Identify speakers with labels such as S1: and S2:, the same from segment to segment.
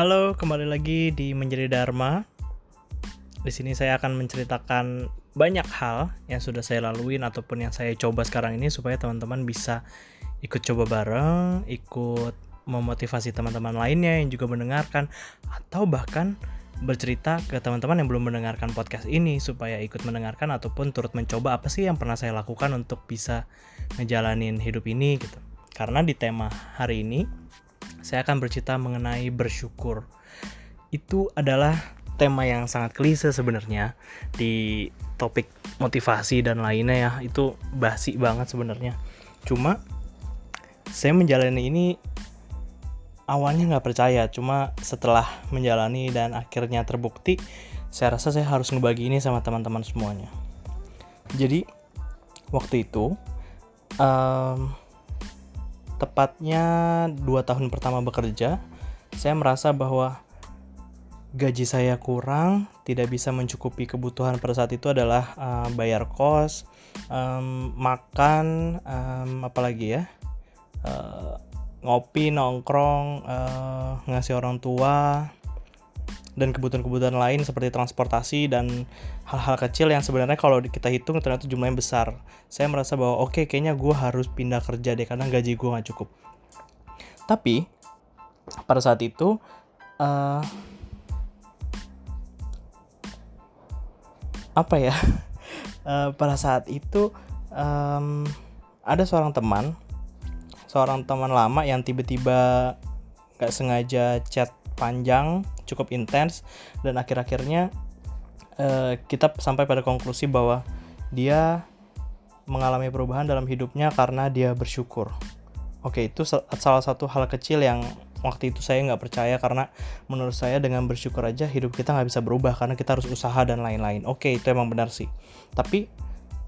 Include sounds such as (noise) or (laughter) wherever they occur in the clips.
S1: Halo, kembali lagi di Menjadi Dharma. Di sini saya akan menceritakan banyak hal yang sudah saya laluin ataupun yang saya coba sekarang ini supaya teman-teman bisa ikut coba bareng, ikut memotivasi teman-teman lainnya yang juga mendengarkan atau bahkan bercerita ke teman-teman yang belum mendengarkan podcast ini supaya ikut mendengarkan ataupun turut mencoba apa sih yang pernah saya lakukan untuk bisa ngejalanin hidup ini gitu. Karena di tema hari ini saya akan bercerita mengenai bersyukur. Itu adalah tema yang sangat klise sebenarnya di topik motivasi dan lainnya ya. Itu basi banget sebenarnya. Cuma saya menjalani ini awalnya nggak percaya, cuma setelah menjalani dan akhirnya terbukti, saya rasa saya harus ngebagi ini sama teman-teman semuanya. Jadi waktu itu, um, tepatnya dua tahun pertama bekerja, saya merasa bahwa gaji saya kurang, tidak bisa mencukupi kebutuhan pada saat itu adalah uh, bayar kos, um, makan, um, apalagi ya, uh, ngopi nongkrong uh, ngasih orang tua dan kebutuhan-kebutuhan lain seperti transportasi dan hal-hal kecil yang sebenarnya kalau kita hitung ternyata jumlahnya besar. Saya merasa bahwa oke okay, kayaknya gue harus pindah kerja deh karena gaji gue nggak cukup. Tapi pada saat itu uh, apa ya? Uh, (laughs) pada saat itu um, ada seorang teman seorang teman lama yang tiba-tiba gak sengaja chat panjang cukup intens dan akhir-akhirnya uh, kita sampai pada konklusi bahwa dia mengalami perubahan dalam hidupnya karena dia bersyukur. Oke, itu salah satu hal kecil yang waktu itu saya nggak percaya karena menurut saya dengan bersyukur aja hidup kita nggak bisa berubah karena kita harus usaha dan lain-lain. Oke, itu emang benar sih. Tapi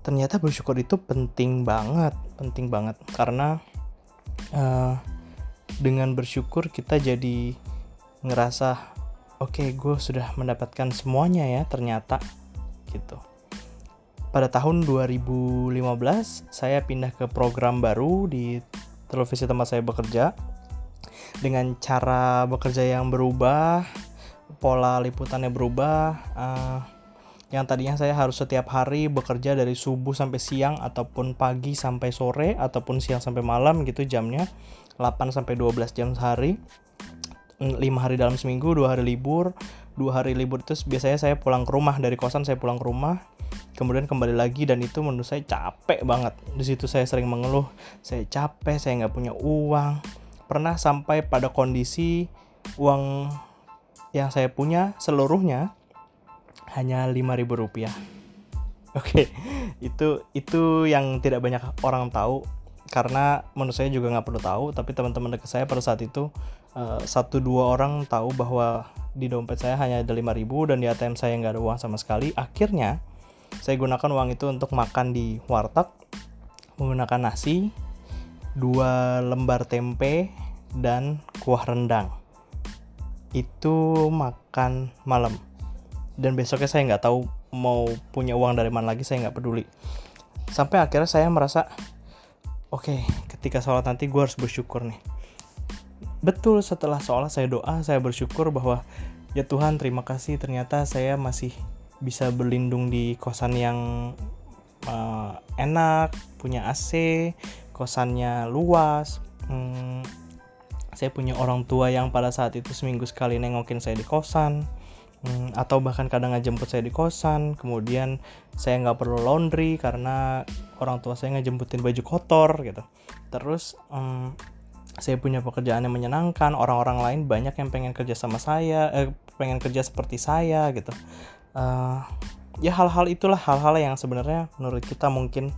S1: ternyata bersyukur itu penting banget, penting banget karena uh, dengan bersyukur kita jadi ngerasa oke okay, gue sudah mendapatkan semuanya ya ternyata gitu. Pada tahun 2015 saya pindah ke program baru di televisi tempat saya bekerja dengan cara bekerja yang berubah pola liputannya berubah uh, yang tadinya saya harus setiap hari bekerja dari subuh sampai siang ataupun pagi sampai sore ataupun siang sampai malam gitu jamnya 8 sampai 12 jam sehari 5 hari dalam seminggu, dua hari libur, dua hari libur itu biasanya saya pulang ke rumah dari kosan saya pulang ke rumah, kemudian kembali lagi dan itu menurut saya capek banget. Di situ saya sering mengeluh, saya capek, saya nggak punya uang. Pernah sampai pada kondisi uang yang saya punya seluruhnya hanya ribu rupiah. (laughs) Oke, itu itu yang tidak banyak orang tahu karena menurut saya juga nggak perlu tahu. Tapi teman-teman dekat saya pada saat itu uh, satu dua orang tahu bahwa di dompet saya hanya ada ribu dan di ATM saya nggak ada uang sama sekali. Akhirnya saya gunakan uang itu untuk makan di warteg menggunakan nasi, dua lembar tempe dan kuah rendang. Itu makan malam dan besoknya saya nggak tahu mau punya uang dari mana lagi saya nggak peduli sampai akhirnya saya merasa oke okay, ketika sholat nanti gue harus bersyukur nih betul setelah sholat saya doa saya bersyukur bahwa ya Tuhan terima kasih ternyata saya masih bisa berlindung di kosan yang uh, enak punya AC kosannya luas. Hmm, saya punya orang tua yang pada saat itu seminggu sekali nengokin saya di kosan hmm, atau bahkan kadang ngejemput saya di kosan. Kemudian saya nggak perlu laundry karena orang tua saya ngejemputin baju kotor gitu. Terus hmm, saya punya pekerjaan yang menyenangkan orang-orang lain banyak yang pengen kerja sama saya eh, pengen kerja seperti saya gitu. Uh, ya hal-hal itulah hal-hal yang sebenarnya menurut kita mungkin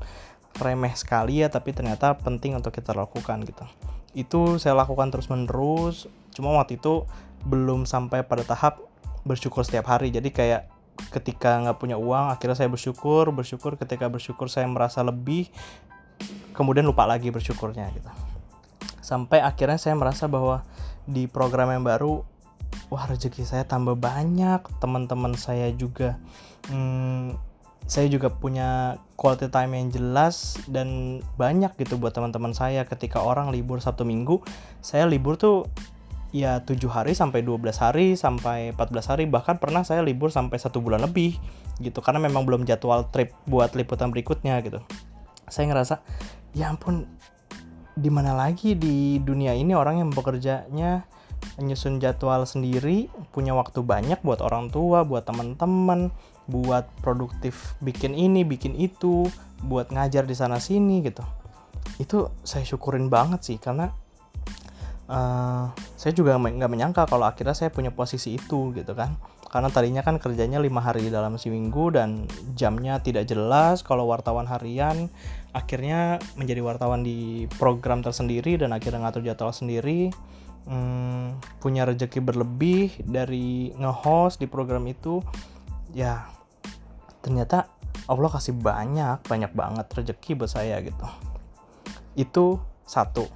S1: remeh sekali ya tapi ternyata penting untuk kita lakukan gitu. Itu saya lakukan terus menerus cuma waktu itu belum sampai pada tahap bersyukur setiap hari. Jadi kayak ketika nggak punya uang akhirnya saya bersyukur bersyukur. Ketika bersyukur saya merasa lebih kemudian lupa lagi bersyukurnya gitu sampai akhirnya saya merasa bahwa di program yang baru wah rezeki saya tambah banyak. Teman-teman saya juga hmm, saya juga punya quality time yang jelas dan banyak gitu buat teman-teman saya. Ketika orang libur satu minggu saya libur tuh ya 7 hari sampai 12 hari sampai 14 hari. Bahkan pernah saya libur sampai satu bulan lebih gitu karena memang belum jadwal trip buat liputan berikutnya gitu. Saya ngerasa ya ampun di mana lagi di dunia ini orang yang bekerjanya menyusun jadwal sendiri punya waktu banyak buat orang tua buat teman-teman buat produktif bikin ini bikin itu buat ngajar di sana sini gitu. Itu saya syukurin banget sih karena uh, saya juga nggak menyangka kalau akhirnya saya punya posisi itu gitu kan karena tadinya kan kerjanya lima hari dalam seminggu dan jamnya tidak jelas kalau wartawan harian akhirnya menjadi wartawan di program tersendiri dan akhirnya ngatur jadwal sendiri. Hmm, punya rezeki berlebih dari nge-host di program itu ya ternyata Allah kasih banyak banyak banget rezeki buat saya gitu. Itu satu.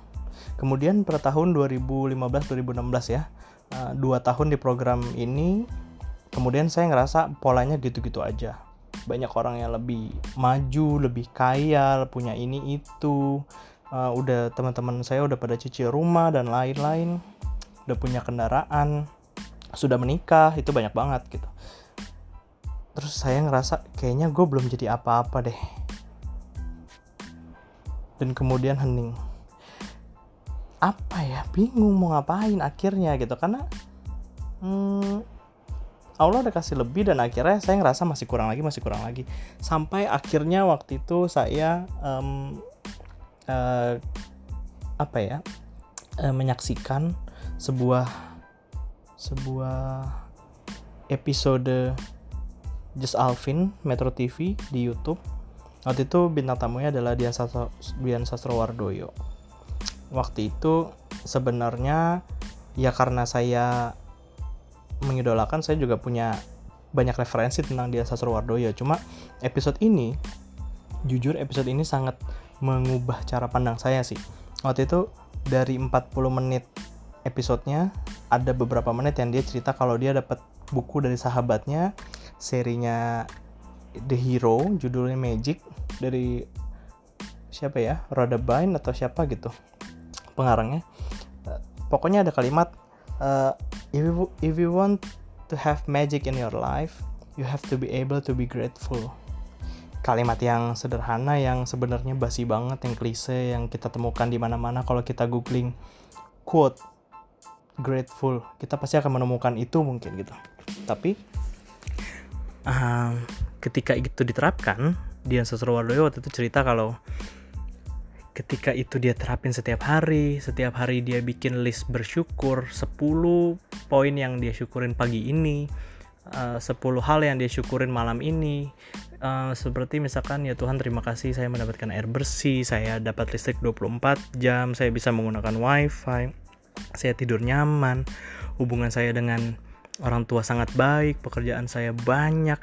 S1: Kemudian pada tahun 2015-2016 ya, uh, dua tahun di program ini, kemudian saya ngerasa polanya gitu-gitu aja. Banyak orang yang lebih maju, lebih kaya, punya ini itu, uh, udah teman-teman saya udah pada cicil rumah dan lain-lain, udah punya kendaraan, sudah menikah, itu banyak banget gitu. Terus saya ngerasa kayaknya gue belum jadi apa-apa deh. Dan kemudian hening apa ya bingung mau ngapain akhirnya gitu karena hmm, Allah udah kasih lebih dan akhirnya saya ngerasa masih kurang lagi masih kurang lagi. Sampai akhirnya waktu itu saya um, uh, apa ya uh, menyaksikan sebuah sebuah episode Just Alvin Metro TV di YouTube. Waktu itu bintang tamunya adalah Dian Sastro, Dian Sastrowardoyo waktu itu sebenarnya ya karena saya mengidolakan saya juga punya banyak referensi tentang Dian Sastrowardoyo. Cuma episode ini jujur episode ini sangat mengubah cara pandang saya sih. Waktu itu dari 40 menit episodenya ada beberapa menit yang dia cerita kalau dia dapat buku dari sahabatnya serinya The Hero judulnya Magic dari siapa ya? Rodabine atau siapa gitu pengarangnya. Pokoknya ada kalimat uh, if you if you want to have magic in your life you have to be able to be grateful. Kalimat yang sederhana yang sebenarnya basi banget yang klise yang kita temukan di mana-mana kalau kita googling quote grateful kita pasti akan menemukan itu mungkin gitu. Tapi uh, ketika itu diterapkan Dian Sosrowardoyo waktu itu cerita kalau ketika itu dia terapin setiap hari, setiap hari dia bikin list bersyukur 10 poin yang dia syukurin pagi ini, uh, 10 hal yang dia syukurin malam ini. Uh, seperti misalkan ya Tuhan terima kasih saya mendapatkan air bersih, saya dapat listrik 24 jam, saya bisa menggunakan wifi, saya tidur nyaman, hubungan saya dengan orang tua sangat baik, pekerjaan saya banyak.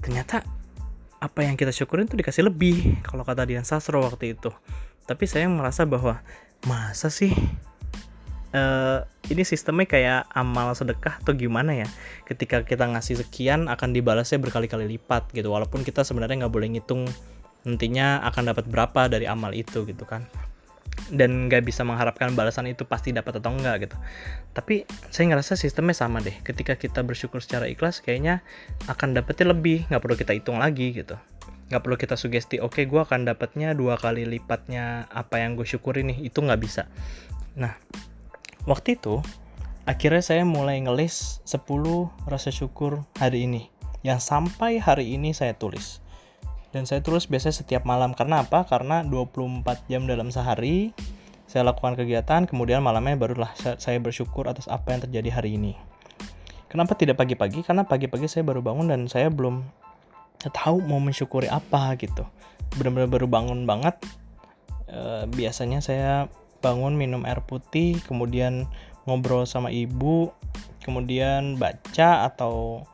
S1: Ternyata apa yang kita syukurin tuh dikasih lebih kalau kata Dian Sastro waktu itu tapi saya merasa bahwa masa sih uh, ini sistemnya kayak amal sedekah atau gimana ya? Ketika kita ngasih sekian akan dibalasnya berkali-kali lipat gitu. Walaupun kita sebenarnya nggak boleh ngitung nantinya akan dapat berapa dari amal itu gitu kan. Dan nggak bisa mengharapkan balasan itu pasti dapat atau enggak gitu. Tapi saya ngerasa sistemnya sama deh. Ketika kita bersyukur secara ikhlas kayaknya akan dapetnya lebih. Nggak perlu kita hitung lagi gitu. Nggak perlu kita sugesti oke okay, gue akan dapatnya dua kali lipatnya apa yang gue syukuri nih. Itu nggak bisa. Nah waktu itu akhirnya saya mulai ngelis 10 rasa syukur hari ini yang sampai hari ini saya tulis. Dan saya tulis biasanya setiap malam. Karena apa? Karena 24 jam dalam sehari saya lakukan kegiatan kemudian malamnya barulah saya bersyukur atas apa yang terjadi hari ini. Kenapa tidak pagi-pagi? Karena pagi-pagi saya baru bangun dan saya belum tahu mau mensyukuri apa gitu. Benar-benar baru bangun banget e, biasanya saya bangun minum air putih kemudian ngobrol sama ibu kemudian baca atau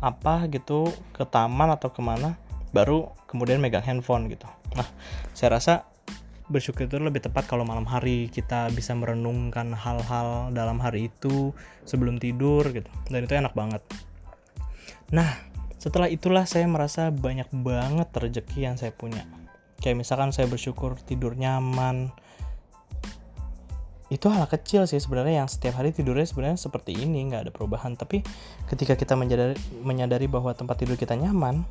S1: apa gitu ke taman atau ke mana baru kemudian megang handphone gitu nah saya rasa bersyukur itu lebih tepat kalau malam hari kita bisa merenungkan hal-hal dalam hari itu sebelum tidur gitu dan itu enak banget nah setelah itulah saya merasa banyak banget rezeki yang saya punya. Kayak misalkan saya bersyukur tidur nyaman, itu hal kecil sih sebenarnya yang setiap hari tidurnya sebenarnya seperti ini nggak ada perubahan. Tapi ketika kita menyadari, menyadari bahwa tempat tidur kita nyaman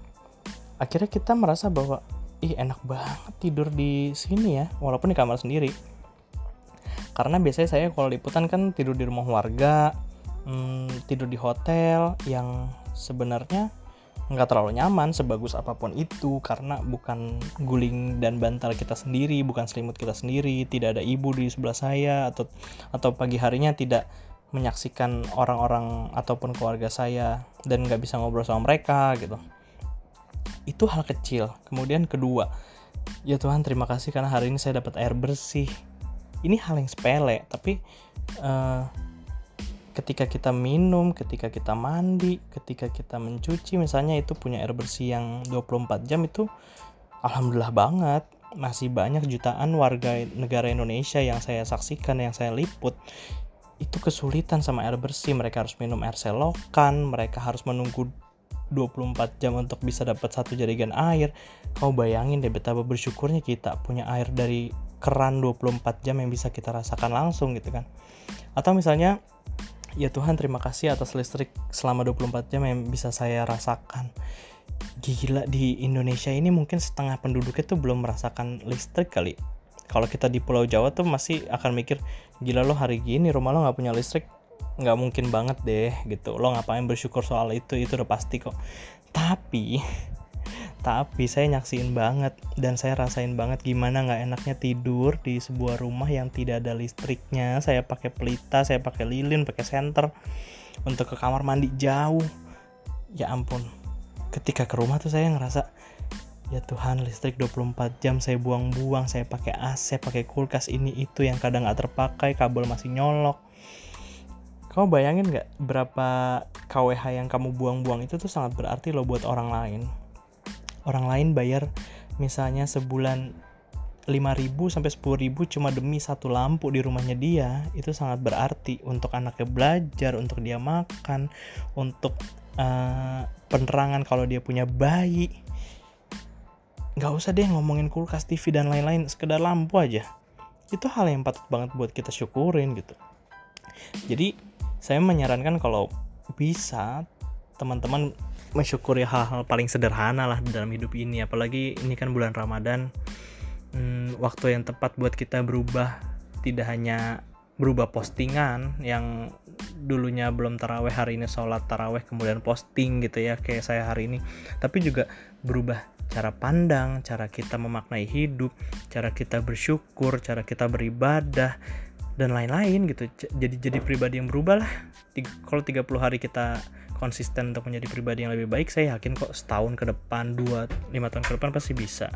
S1: akhirnya kita merasa bahwa ih enak banget tidur di sini ya walaupun di kamar sendiri. Karena biasanya saya kalau liputan kan tidur di rumah warga hmm, tidur di hotel yang sebenarnya nggak terlalu nyaman sebagus apa pun itu karena bukan guling dan bantal kita sendiri bukan selimut kita sendiri tidak ada ibu di sebelah saya atau atau pagi harinya tidak menyaksikan orang-orang ataupun keluarga saya dan nggak bisa ngobrol sama mereka gitu. Itu hal kecil. Kemudian kedua ya Tuhan terima kasih karena hari ini saya dapat air bersih. Ini hal yang sepele tapi uh, ketika kita minum, ketika kita mandi, ketika kita mencuci misalnya itu punya air bersih yang 24 jam itu alhamdulillah banget. Masih banyak jutaan warga negara Indonesia yang saya saksikan, yang saya liput itu kesulitan sama air bersih. Mereka harus minum air selokan, mereka harus menunggu 24 jam untuk bisa dapat satu jarigan air. Kau bayangin deh betapa bersyukurnya kita punya air dari keran 24 jam yang bisa kita rasakan langsung gitu kan. Atau misalnya ya Tuhan terima kasih atas listrik selama 24 jam yang bisa saya rasakan. Gila di Indonesia ini mungkin setengah penduduknya tuh belum merasakan listrik kali. Kalau kita di Pulau Jawa tuh masih akan mikir gila lo hari gini rumah lo nggak punya listrik. Nggak mungkin banget deh gitu. Lo ngapain bersyukur soal itu? Itu udah pasti kok. Tapi tapi saya nyaksiin banget dan saya rasain banget gimana nggak enaknya tidur di sebuah rumah yang tidak ada listriknya. Saya pakai pelita saya pakai lilin pakai senter untuk ke kamar mandi jauh. Ya ampun ketika ke rumah tuh saya ngerasa ya Tuhan listrik 24 jam saya buang-buang saya pakai AC pakai kulkas ini itu yang kadang nggak terpakai kabel masih nyolok. Kamu bayangin nggak berapa KWH yang kamu buang-buang itu tuh sangat berarti loh buat orang lain orang lain bayar misalnya sebulan 5.000 sampai 10.000 cuma demi satu lampu di rumahnya dia itu sangat berarti untuk anaknya belajar untuk dia makan untuk uh, penerangan kalau dia punya bayi. Nggak usah deh ngomongin kulkas TV dan lain-lain sekedar lampu aja. Itu hal yang patut banget buat kita syukurin gitu. Jadi saya menyarankan kalau bisa teman-teman mensyukuri hal-hal paling sederhana lah dalam hidup ini. Apalagi ini kan bulan Ramadan. Hmm, waktu yang tepat buat kita berubah tidak hanya berubah postingan yang dulunya belum taraweh hari ini sholat taraweh kemudian posting gitu ya kayak saya hari ini. Tapi juga berubah cara pandang cara kita memaknai hidup cara kita bersyukur cara kita beribadah dan lain-lain gitu. Jadi jadi pribadi yang berubah lah. Kalau 30 hari kita konsisten untuk menjadi pribadi yang lebih baik saya yakin kok setahun ke depan dua lima tahun ke depan pasti bisa